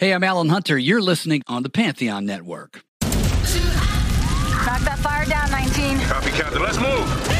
Hey, I'm Alan Hunter. You're listening on the Pantheon Network. Knock that fire down, 19. Copy, Captain. Let's move.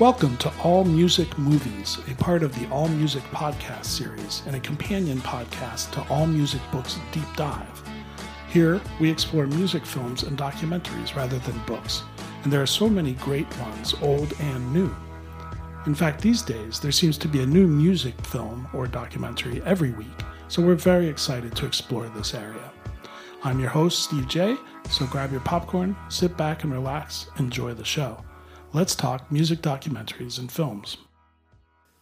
Welcome to All Music Movies, a part of the All Music podcast series and a companion podcast to All Music Books Deep Dive. Here, we explore music films and documentaries rather than books, and there are so many great ones, old and new. In fact, these days, there seems to be a new music film or documentary every week, so we're very excited to explore this area. I'm your host, Steve J., so grab your popcorn, sit back and relax, enjoy the show. Let's talk music documentaries and films.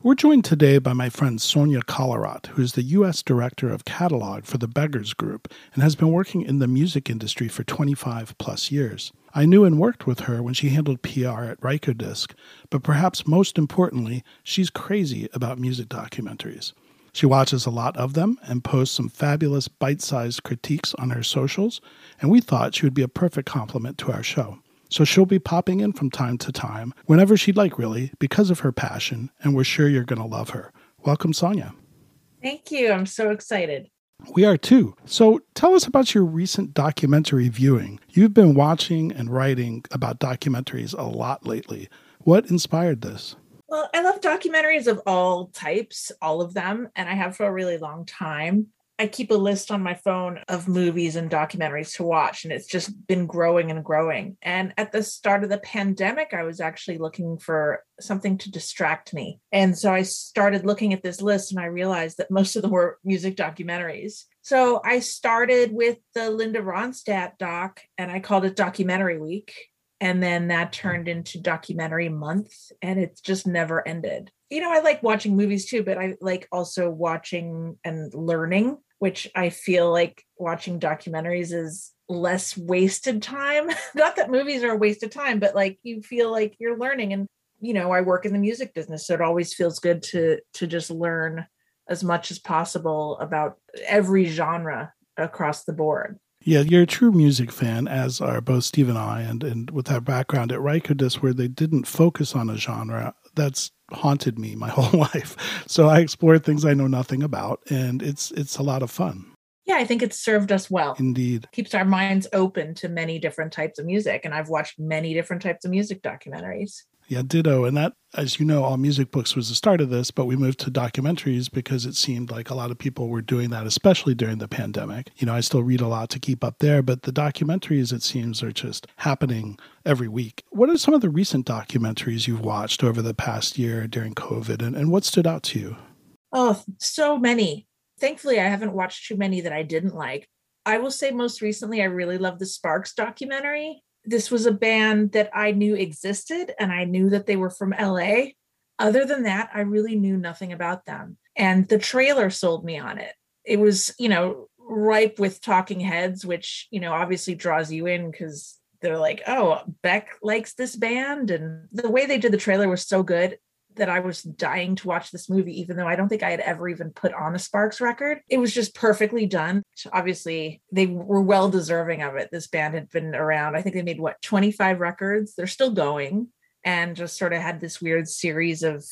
We're joined today by my friend Sonia Collarotte, who is the U.S. Director of Catalog for the Beggars Group and has been working in the music industry for 25 plus years. I knew and worked with her when she handled PR at Rykodisc, but perhaps most importantly, she's crazy about music documentaries. She watches a lot of them and posts some fabulous bite sized critiques on her socials, and we thought she would be a perfect complement to our show. So she'll be popping in from time to time, whenever she'd like, really, because of her passion, and we're sure you're going to love her. Welcome, Sonia. Thank you. I'm so excited. We are too. So tell us about your recent documentary viewing. You've been watching and writing about documentaries a lot lately. What inspired this? Well, I love documentaries of all types, all of them, and I have for a really long time. I keep a list on my phone of movies and documentaries to watch, and it's just been growing and growing. And at the start of the pandemic, I was actually looking for something to distract me. And so I started looking at this list, and I realized that most of them were music documentaries. So I started with the Linda Ronstadt doc, and I called it Documentary Week. And then that turned into Documentary Month, and it's just never ended you know, I like watching movies too, but I like also watching and learning which I feel like watching documentaries is less wasted time. Not that movies are a waste of time, but like you feel like you're learning and you know, I work in the music business, so it always feels good to to just learn as much as possible about every genre across the board. Yeah, you're a true music fan, as are both Steve and I, and, and with our background at Rykodisc, where they didn't focus on a genre, that's haunted me my whole life. So I explore things I know nothing about, and it's it's a lot of fun. Yeah, I think it's served us well. Indeed. Keeps our minds open to many different types of music. And I've watched many different types of music documentaries. Yeah, ditto. And that, as you know, All Music Books was the start of this, but we moved to documentaries because it seemed like a lot of people were doing that, especially during the pandemic. You know, I still read a lot to keep up there, but the documentaries, it seems, are just happening every week. What are some of the recent documentaries you've watched over the past year during COVID, and, and what stood out to you? Oh, so many. Thankfully, I haven't watched too many that I didn't like. I will say most recently, I really love the Sparks documentary this was a band that I knew existed and I knew that they were from LA. Other than that, I really knew nothing about them. And the trailer sold me on it. It was, you know, ripe with talking heads, which, you know, obviously draws you in because they're like, oh, Beck likes this band. And the way they did the trailer was so good that I was dying to watch this movie, even though I don't think I had ever even put on a Sparks record. It was just perfectly done. Obviously, they were well deserving of it. This band had been around, I think they made what, 25 records? They're still going and just sort of had this weird series of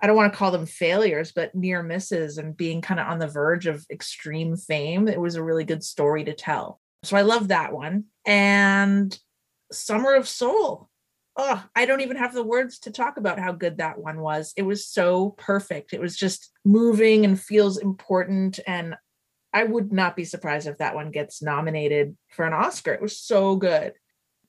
I don't want to call them failures, but near misses and being kind of on the verge of extreme fame. It was a really good story to tell. So I love that one. And Summer of Soul oh, I don't even have the words to talk about how good that one was. It was so perfect. It was just moving and feels important. And I would not be surprised if that one gets nominated for an Oscar. It was so good.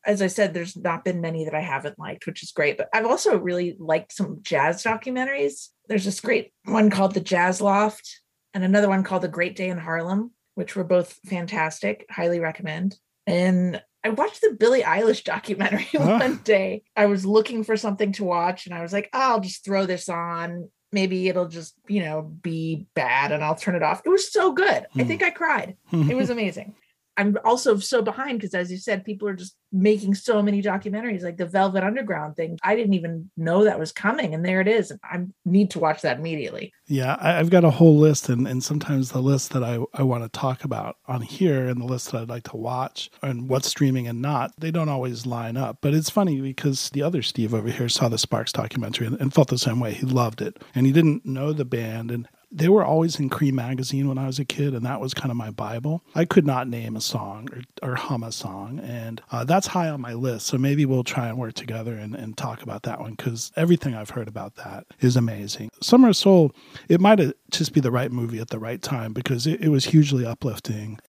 As I said, there's not been many that I haven't liked, which is great. But I've also really liked some jazz documentaries. There's this great one called The Jazz Loft and another one called The Great Day in Harlem, which were both fantastic. Highly recommend. And I watched the Billie Eilish documentary Huh. one day. I was looking for something to watch and I was like, oh, I'll just throw this on. Maybe it'll just, you know, be bad and I'll turn it off. It was so good. I Hmm. think I cried. It was amazing. I'm also so behind because, as you said, people are just making so many documentaries, like the Velvet Underground thing. I didn't even know that was coming, and there it is. I need to watch that immediately. Yeah, I've got a whole list, and, and sometimes the list that I, I want to talk about on here and the list that I'd like to watch and what's streaming and not, they don't always line up. But it's funny because the other Steve over here saw the Sparks documentary and, and felt the same way. He loved it, and he didn't know the band. And they were always in Creem magazine when I was a kid, and that was kind of my Bible. I could not name a song or, or hum a song, and uh, that's high on my list. So maybe we'll try and work together and, and talk about that one because everything I've heard about that is amazing. Summer of Soul, it might just be the right movie at the right time because it, it was hugely uplifting.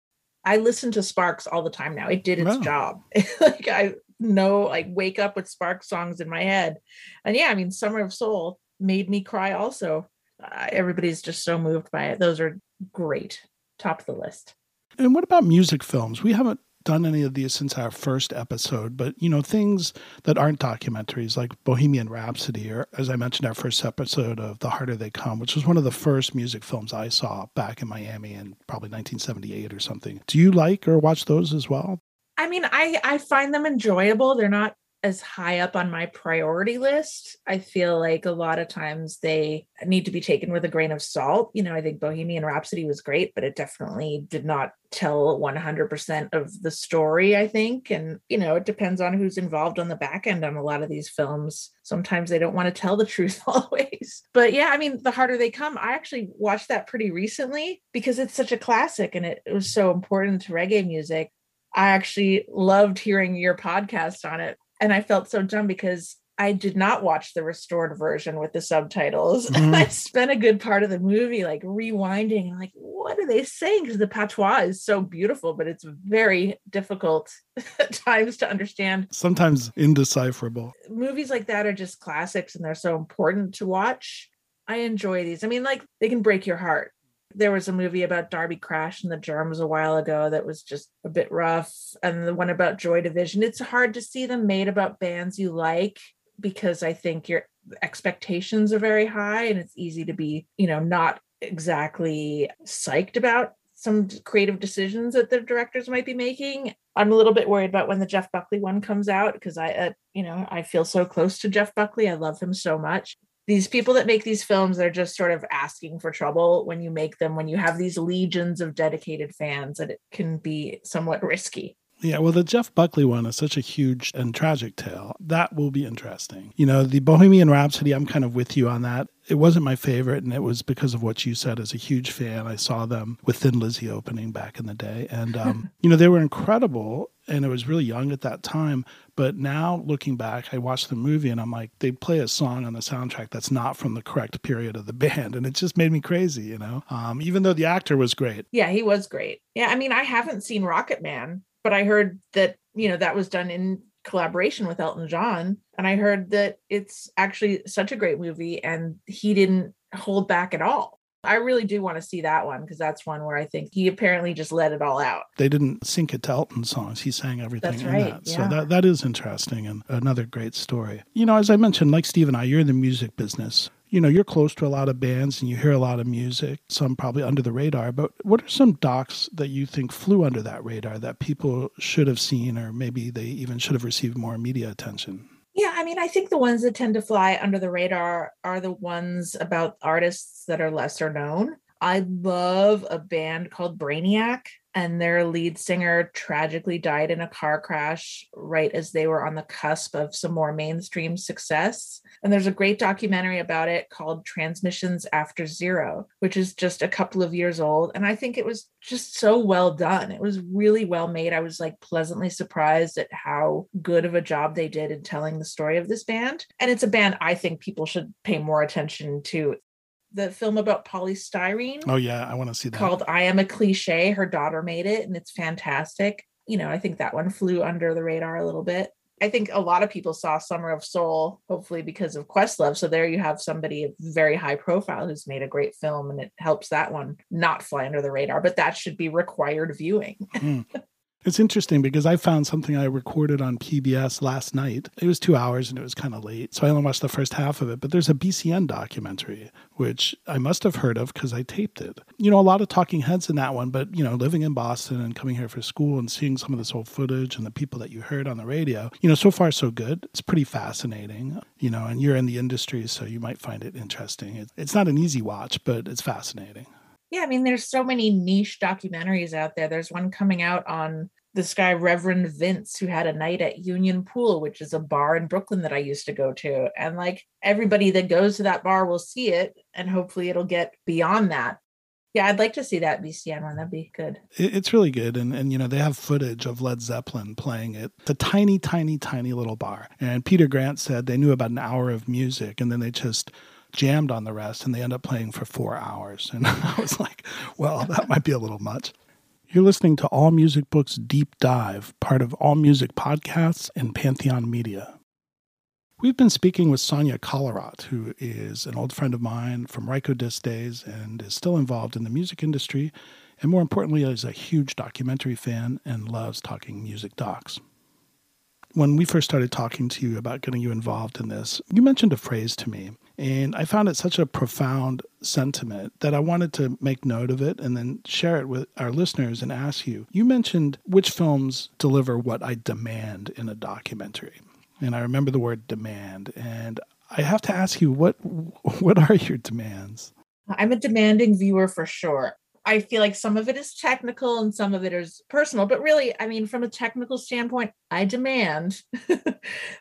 I listen to Sparks all the time now. It did its Wow. job. like I know, like wake up with Sparks songs in my head, and yeah, I mean, Summer of Soul made me cry. Also, Uh, everybody's just so moved by it. Those are great. Top of the list. And what about music films? We haven't done any of these since our first episode, but you know, things that aren't documentaries like Bohemian Rhapsody, or as I mentioned, our first episode of The Harder They Come, which was one of the first music films I saw back in Miami in probably 1978 or something. Do you like or watch those as well? I mean, I I find them enjoyable. They're not as high up on my priority list. I feel like a lot of times they need to be taken with a grain of salt. You know, I think Bohemian Rhapsody was great, but it definitely did not tell 100% of the story, I think. And, you know, it depends on who's involved on the back end on a lot of these films. Sometimes they don't want to tell the truth always. But yeah, I mean, The Harder They Come, I actually watched that pretty recently because it's such a classic and it, it was so important to reggae music. I actually loved hearing your podcast on it. And I felt so dumb because I did not watch the restored version with the subtitles. And mm-hmm. I spent a good part of the movie like rewinding like, what are they saying? Because the patois is so beautiful, but it's very difficult at times to understand. Sometimes indecipherable. Movies like that are just classics and they're so important to watch. I enjoy these. I mean, like they can break your heart. There was a movie about Darby Crash and the Germs a while ago that was just a bit rough. And the one about Joy Division. It's hard to see them made about bands you like because I think your expectations are very high and it's easy to be, you know, not exactly psyched about some creative decisions that the directors might be making. I'm a little bit worried about when the Jeff Buckley one comes out because I, uh, you know, I feel so close to Jeff Buckley. I love him so much these people that make these films they're just sort of asking for trouble when you make them when you have these legions of dedicated fans and it can be somewhat risky Yeah, well, the Jeff Buckley one is such a huge and tragic tale. That will be interesting. You know, the Bohemian Rhapsody, I'm kind of with you on that. It wasn't my favorite, and it was because of what you said. As a huge fan, I saw them with Thin Lizzy opening back in the day. And, um, you know, they were incredible, and it was really young at that time. But now looking back, I watched the movie and I'm like, they play a song on the soundtrack that's not from the correct period of the band. And it just made me crazy, you know, um, even though the actor was great. yeah he was great yeah i mean i haven't seen rocket man but i heard that you know that was done in collaboration with elton john and i heard that it's actually such a great movie and he didn't hold back at all i really do want to see that one because that's one where i think he apparently just let it all out They didn't sync it to Elton songs. He sang everything That's in right, that. So that, that is interesting and another great story. You know, as I mentioned, like Steve and I, you're in the music business. You know, you're close to a lot of bands and you hear a lot of music, some probably under the radar. But what are some docs that you think flew under that radar that people should have seen or maybe they even should have received more media attention? Yeah, I mean, I think the ones that tend to fly under the radar are the ones about artists that are lesser known. I love a band called Brainiac. And their lead singer tragically died in a car crash right as they were on the cusp of some more mainstream success. And there's a great documentary about it called Transmissions After Zero, which is just a couple of years old. And I think it was just so well done. It was really well made. I was like pleasantly surprised at how good of a job they did in telling the story of this band. And it's a band I think people should pay more attention to the film about Poly Styrene. Oh yeah, I want to see that. Called I Am a Cliche. Her daughter made it and it's fantastic. You know, I think that one flew under the radar a little bit. I think a lot of people saw Summer of Soul, hopefully because of Questlove. So there you have somebody very high profile who's made a great film, and it helps that one not fly under the radar. But that should be required viewing. mm. It's interesting because I found something I recorded on PBS last night. It was two hours and it was kind of late, so I only watched the first half of it. But there's a BCN documentary, which I must have heard of because I taped it. You know, a lot of talking heads in that one, but, you know, living in Boston and coming here for school and seeing some of this old footage and the people that you heard on the radio, you know, so far so good. It's pretty fascinating, you know, and you're in the industry, so you might find it interesting. It's not an easy watch, but it's fascinating. Yeah, I mean, there's so many niche documentaries out there. There's one coming out on this guy, Reverend Vince, who had a night at Union Pool, which is a bar in Brooklyn that I used to go to. And like everybody that goes to that bar will see it, and hopefully it'll get beyond that. Yeah, I'd like to see that BCN one. That'd be good. It's really good. And, and, you know, they have footage of Led Zeppelin playing it. It's a tiny, tiny, tiny little bar. And Peter Grant said they knew about an hour of music and then they just jammed on the rest and they end up playing for four hours. And I was like, well, that might be a little much. You're listening to All Music Books Deep Dive, part of All Music Podcasts and Pantheon Media. We've been speaking with Sonia Collarotte, who is an old friend of mine from Rykodisc days and is still involved in the music industry, and more importantly, is a huge documentary fan and loves talking music docs when we first started talking to you about getting you involved in this, you mentioned a phrase to me, and I found it such a profound sentiment that I wanted to make note of it and then share it with our listeners and ask you. You mentioned which films deliver what I demand in a documentary. And I remember the word demand, and I have to ask you what what are your demands? I'm a demanding viewer for sure. I feel like some of it is technical and some of it is personal, but really, I mean, from a technical standpoint, I demand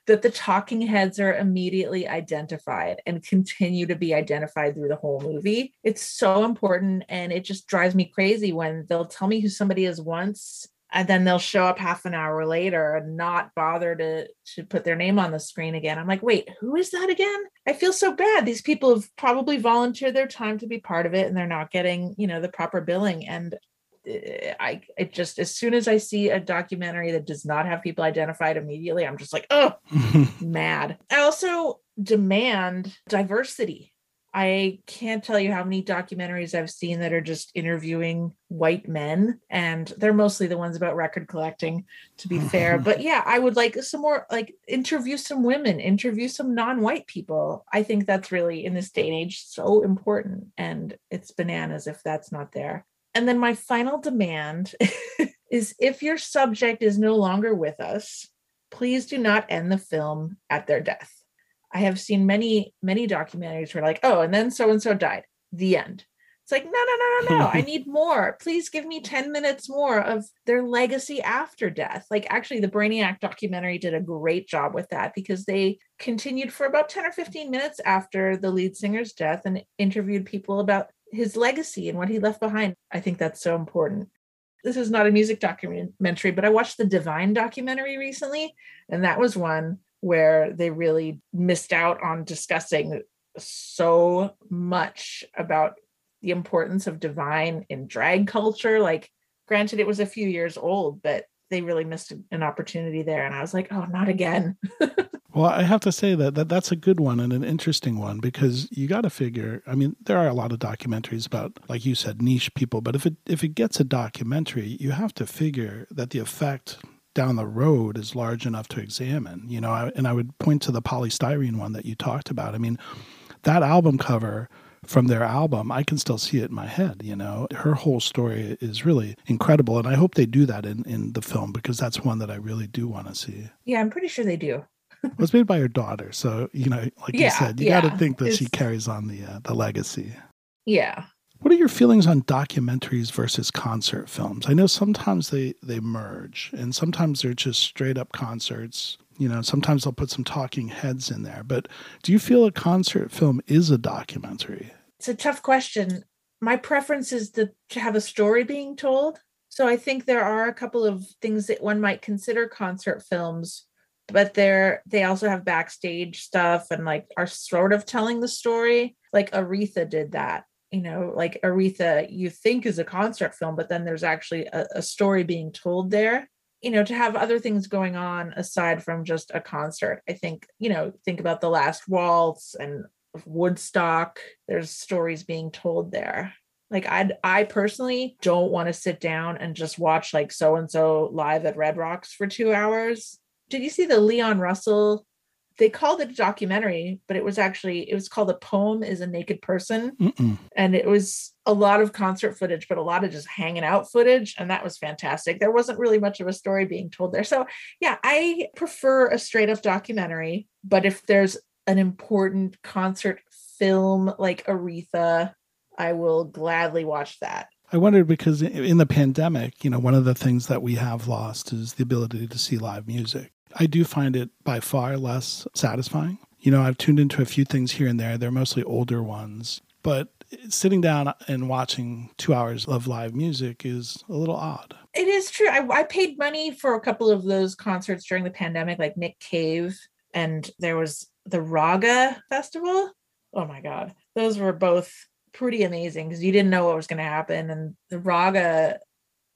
that the talking heads are immediately identified and continue to be identified through the whole movie. It's so important. And it just drives me crazy when they'll tell me who somebody is once and then they'll show up half an hour later and not bother to to put their name on the screen again. I'm like wait who is that again? I feel so bad. These people have probably volunteered their time to be part of it and they're not getting you know the proper billing. And eh, i it just as soon as i see a documentary that does not have people identified immediately i'm just like oh mad. I also demand diversity I can't tell you how many documentaries I've seen that are just interviewing white men, and they're mostly the ones about record collecting, to be fair. But yeah, I would like some more, like, interview some women, interview some non white people. I think that's really, in this day and age, so important. And it's bananas if that's not there. And then my final demand is if your subject is no longer with us, please do not end the film at their death. I have seen many, many documentaries where like, oh, and then so and so died. The end. It's like, no, no, no, no, no. I need more. Please give me 10 minutes more of their legacy after death. Like, actually, the Brainiac documentary did a great job with that because they continued for about 10 or 15 minutes after the lead singer's death and interviewed people about his legacy and what he left behind. I think that's so important. This is not a music documentary, but I watched the Divine documentary recently, and that was one where they really missed out on discussing so much about the importance of divine in drag culture. Like, granted, it was a few years old, but they really missed an opportunity there. And I was like, oh, not again. well, I have to say that, that that's a good one and an interesting one because you got to figure. I mean, there are a lot of documentaries about, like you said, niche people. But if it if it gets a documentary, you have to figure that the effect down the road is large enough to examine. You know, I, and I would point to the Poly Styrene one that you talked about. I mean, that album cover from their album, I can still see it in my head. You know, her whole story is really incredible, and I hope they do that in in the film because that's one that I really do want to see. Yeah, I'm pretty sure they do. it was made by her daughter, so you know, like yeah, you said, you yeah. got to think that she carries on the uh, the legacy. Yeah, What are your feelings on documentaries versus concert films? I know sometimes they they merge and sometimes they're just straight up concerts. You know, sometimes they'll put some talking heads in there. But do you feel a concert film is a documentary? It's a tough question. My preference is to, to have a story being told. So I think there are a couple of things that one might consider concert films, but they're they also have backstage stuff and like are sort of telling the story. Like Aretha did that you know, like Aretha, you think is a concert film, but then there's actually a, a, story being told there. You know, to have other things going on aside from just a concert. I think, you know, think about the last waltz and Woodstock. There's stories being told there. Like I I personally don't want to sit down and just watch like so and so live at Red Rocks for 2 hours. Did you see the Leon Russell they called it a documentary, but it was actually it was called "A Poem Is a Naked Person," Mm-mm. and it was a lot of concert footage, but a lot of just hanging out footage, and that was fantastic. There wasn't really much of a story being told there, so yeah, I prefer a straight up documentary. But if there's an important concert film like Aretha, I will gladly watch that. I wondered because in the pandemic, you know, one of the things that we have lost is the ability to see live music. I do find it by far less satisfying. You know, I've tuned into a few things here and there. They're mostly older ones, but sitting down and watching two hours of live music is a little odd. It is true. I, I paid money for a couple of those concerts during the pandemic, like Nick Cave, and there was the Raga Festival. Oh my God. Those were both pretty amazing because you didn't know what was going to happen. And the Raga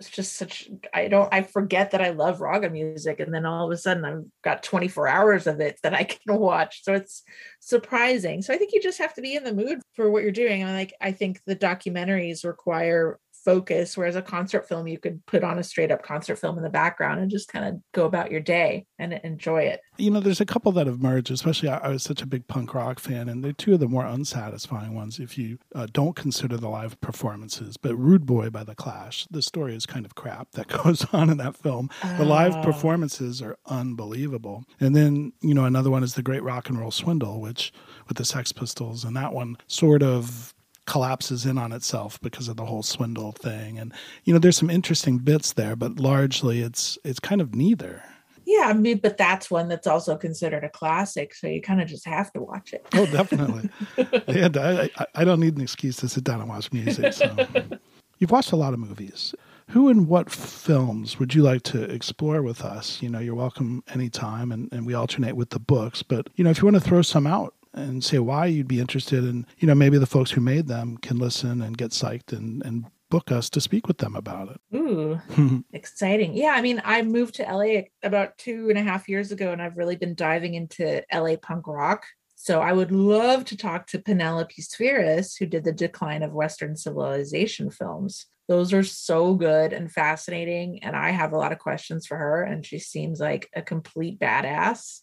it's just such i don't i forget that i love raga music and then all of a sudden i've got 24 hours of it that i can watch. So it's surprising. So i think you just have to be in the mood for what you're doing. And like i think the documentaries require focus whereas a concert film you could put on a straight up concert film in the background and just kind of go about your day and enjoy it. You know there's a couple that have merged especially i, I was such a big punk rock fan and they're two of the more unsatisfying ones if you uh, don't consider the live performances but rude boy by the clash the story is kind of crap that goes on in that film. The live ah. performances are unbelievable. And then you know another one is the great rock and roll swindle which with the sex pistols and that one sort of collapses in on itself because of the whole swindle thing. And you know there's some interesting bits there but largely it's it's kind of neither. Yeah i mean but that's one that's also considered a classic so you kind of just have to watch it. Oh definitely. Yeah I, I don't need an excuse to sit down and watch music so. You've watched a lot of movies. Who and what films would you like to explore with us? You know you're welcome anytime and, and we alternate with the books but you know if you want to throw some out and say why you'd be interested and you know maybe the folks who made them can listen and get psyched and and book us to speak with them about it. Ooh. Exciting. Yeah i mean i moved to la about two and a half years ago and i've really been diving into la punk rock. So i would love to talk to penelope spheeris who did the decline of western civilization films. Those are so good and fascinating and i have a lot of questions for her and she seems like a complete badass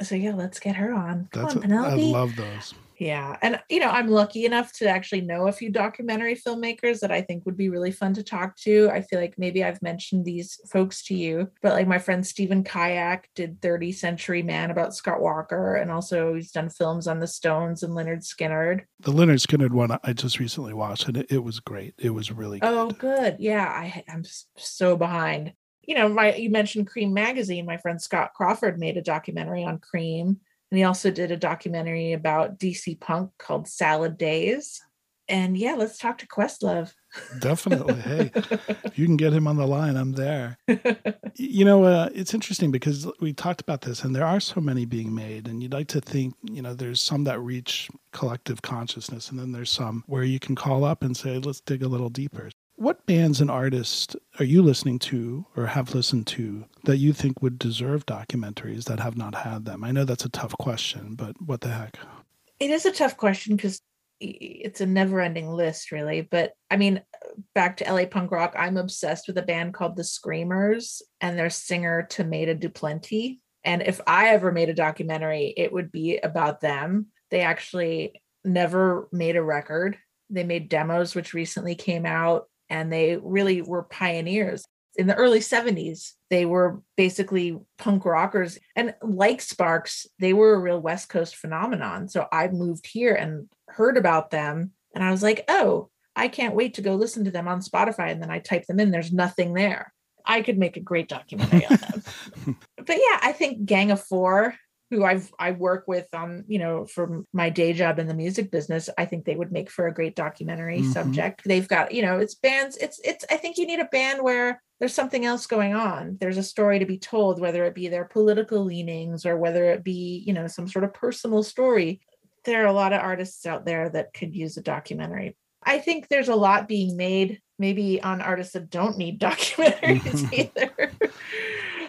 so yeah, let's get her on. Come That's on, Penelope. I love those. Yeah. And, you know, I'm lucky enough to actually know a few documentary filmmakers that I think would be really fun to talk to. I feel like maybe I've mentioned these folks to you, but like my friend Stephen Kijak did 30 Century Man about Scott Walker. And also he's done films on the Stones and Lynyrd Skynyrd. The Lynyrd Skynyrd one I just recently watched and it, it was great. It was really oh, good. Oh, good. Yeah. I, I'm so behind you know, my you mentioned Creem magazine. My friend Scott Crawford made a documentary on Creem, and he also did a documentary about DC punk called Salad Days. And yeah, let's talk to Questlove. Definitely. Hey, if you can get him on the line, I'm there. you know, uh, it's interesting because we talked about this, and there are so many being made, and you'd like to think, you know, there's some that reach collective consciousness, and then there's some where you can call up and say, let's dig a little deeper. What bands and artists are you listening to or have listened to that you think would deserve documentaries that have not had them? I know that's a tough question, but what the heck? It is a tough question because it's a never ending list, really. But I mean, back to LA punk rock, I'm obsessed with a band called The Screamers and their singer Tomata du Plenty. And if I ever made a documentary, it would be about them. They actually never made a record. They made demos, which recently came out and they really were pioneers. In the early 70s, they were basically punk rockers. And like Sparks, they were a real West Coast phenomenon. So I moved here and heard about them. And I was like, oh, I can't wait to go listen to them on Spotify. And then I type them in, there's nothing there. I could make a great documentary on them. but yeah, I think Gang of Four, who I've I work with on, you know, for my day job in the music business, I think they would make for a great documentary Mhm. subject. They've got, you know, it's bands, it's it's I think you need a band where there's something else going on. There's a story to be told, whether it be their political leanings or whether it be, you know, some sort of personal story. There are a lot of artists out there that could use a documentary. I think there's a lot being made maybe on artists that don't need documentaries either.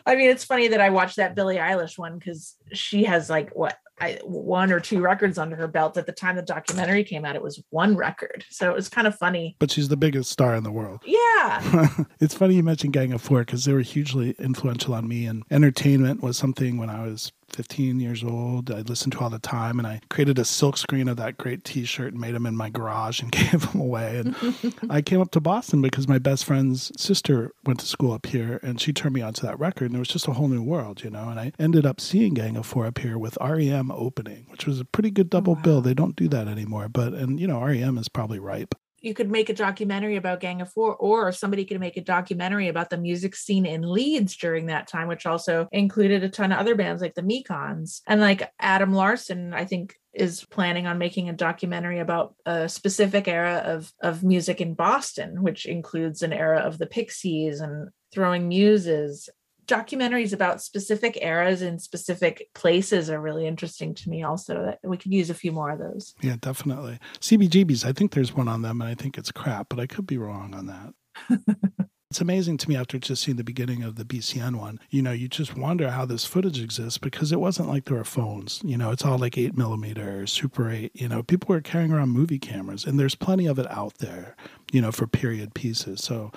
I mean, it's funny that I watched that Billie Eilish one because she has like what I, one or two records under her belt. At the time the documentary came out, it was one record, so it was kind of funny. But she's the biggest star in the world. Yeah, it's funny you mentioned Gang of Four because they were hugely influential on me. And entertainment was something when I was 15 years old, I listened to all the time. And I created a silk screen of that great t shirt and made them in my garage and gave them away. And I came up to Boston because my best friend's sister went to school up here and she turned me onto that record. And it was just a whole new world, you know. And I ended up seeing Gang of Four up here with REM opening, which was a pretty good double bill. They don't do that anymore. But, and, you know, REM is probably ripe. You could make a documentary about Gang of Four, or somebody could make a documentary about the music scene in Leeds during that time, which also included a ton of other bands like the Mekons. And like Adam Larson, I think is planning on making a documentary about a specific era of of music in Boston, which includes an era of the Pixies and Throwing Muses. Documentaries about specific eras and specific places are really interesting to me. Also, that we could use a few more of those. Yeah, definitely. CBGBs, I think there's one on them, and I think it's crap, but I could be wrong on that. it's amazing to me after just seeing the beginning of the BCN one. You know, you just wonder how this footage exists because it wasn't like there were phones. You know, it's all like eight millimeter, super eight. You know, people were carrying around movie cameras, and there's plenty of it out there. You know, for period pieces. So,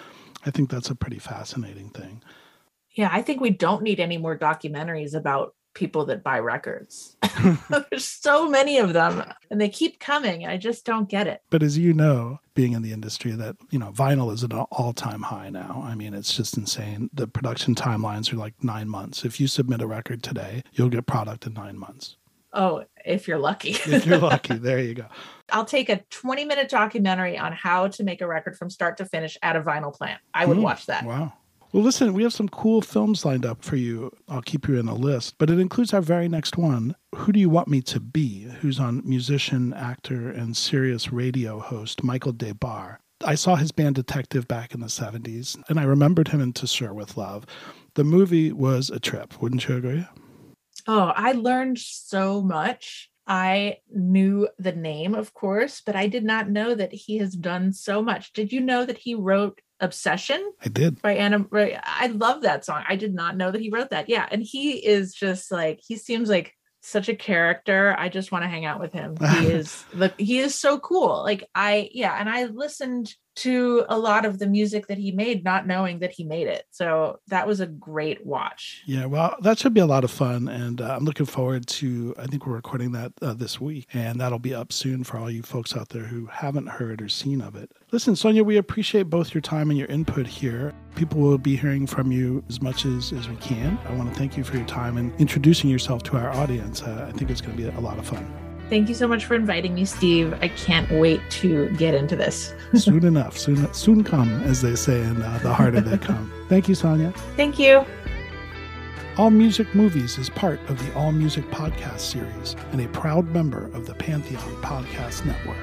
I think that's a pretty fascinating thing. Yeah, I think we don't need any more documentaries about people that buy records. There's so many of them and they keep coming. I just don't get it. But as you know, being in the industry, that, you know, vinyl is at an all time high now. I mean, it's just insane. The production timelines are like nine months. If you submit a record today, you'll get product in nine months. Oh, if you're lucky. If you're lucky, there you go. I'll take a 20 minute documentary on how to make a record from start to finish at a vinyl plant. I would Mm, watch that. Wow. Well, listen, we have some cool films lined up for you. I'll keep you in the list, but it includes our very next one. Who Do You Want Me to Be? Who's on musician, actor, and Sirius radio host Michael Des Barres. I saw his band Detective back in the 70s, and I remembered him in To Sir with Love. The movie was a trip, wouldn't you agree? Oh, I learned so much. I knew the name, of course, but I did not know that he has done so much. Did you know that he wrote Obsession? I did. by Anna. Right, I love that song. I did not know that he wrote that. Yeah, and he is just like he seems like such a character. I just want to hang out with him. He is the he is so cool. Like I yeah, and I listened to a lot of the music that he made, not knowing that he made it. So that was a great watch. Yeah, well, that should be a lot of fun, and uh, I'm looking forward to. I think we're recording that uh, this week, and that'll be up soon for all you folks out there who haven't heard or seen of it. Listen, Sonia, we appreciate both your time and your input here. People will be hearing from you as much as, as we can. I want to thank you for your time and introducing yourself to our audience. Uh, I think it's going to be a lot of fun. Thank you so much for inviting me, Steve. I can't wait to get into this. soon enough, soon, soon come, as they say, and uh, the harder they come. Thank you, Sonia. Thank you. All Music Movies is part of the All Music Podcast series and a proud member of the Pantheon Podcast Network.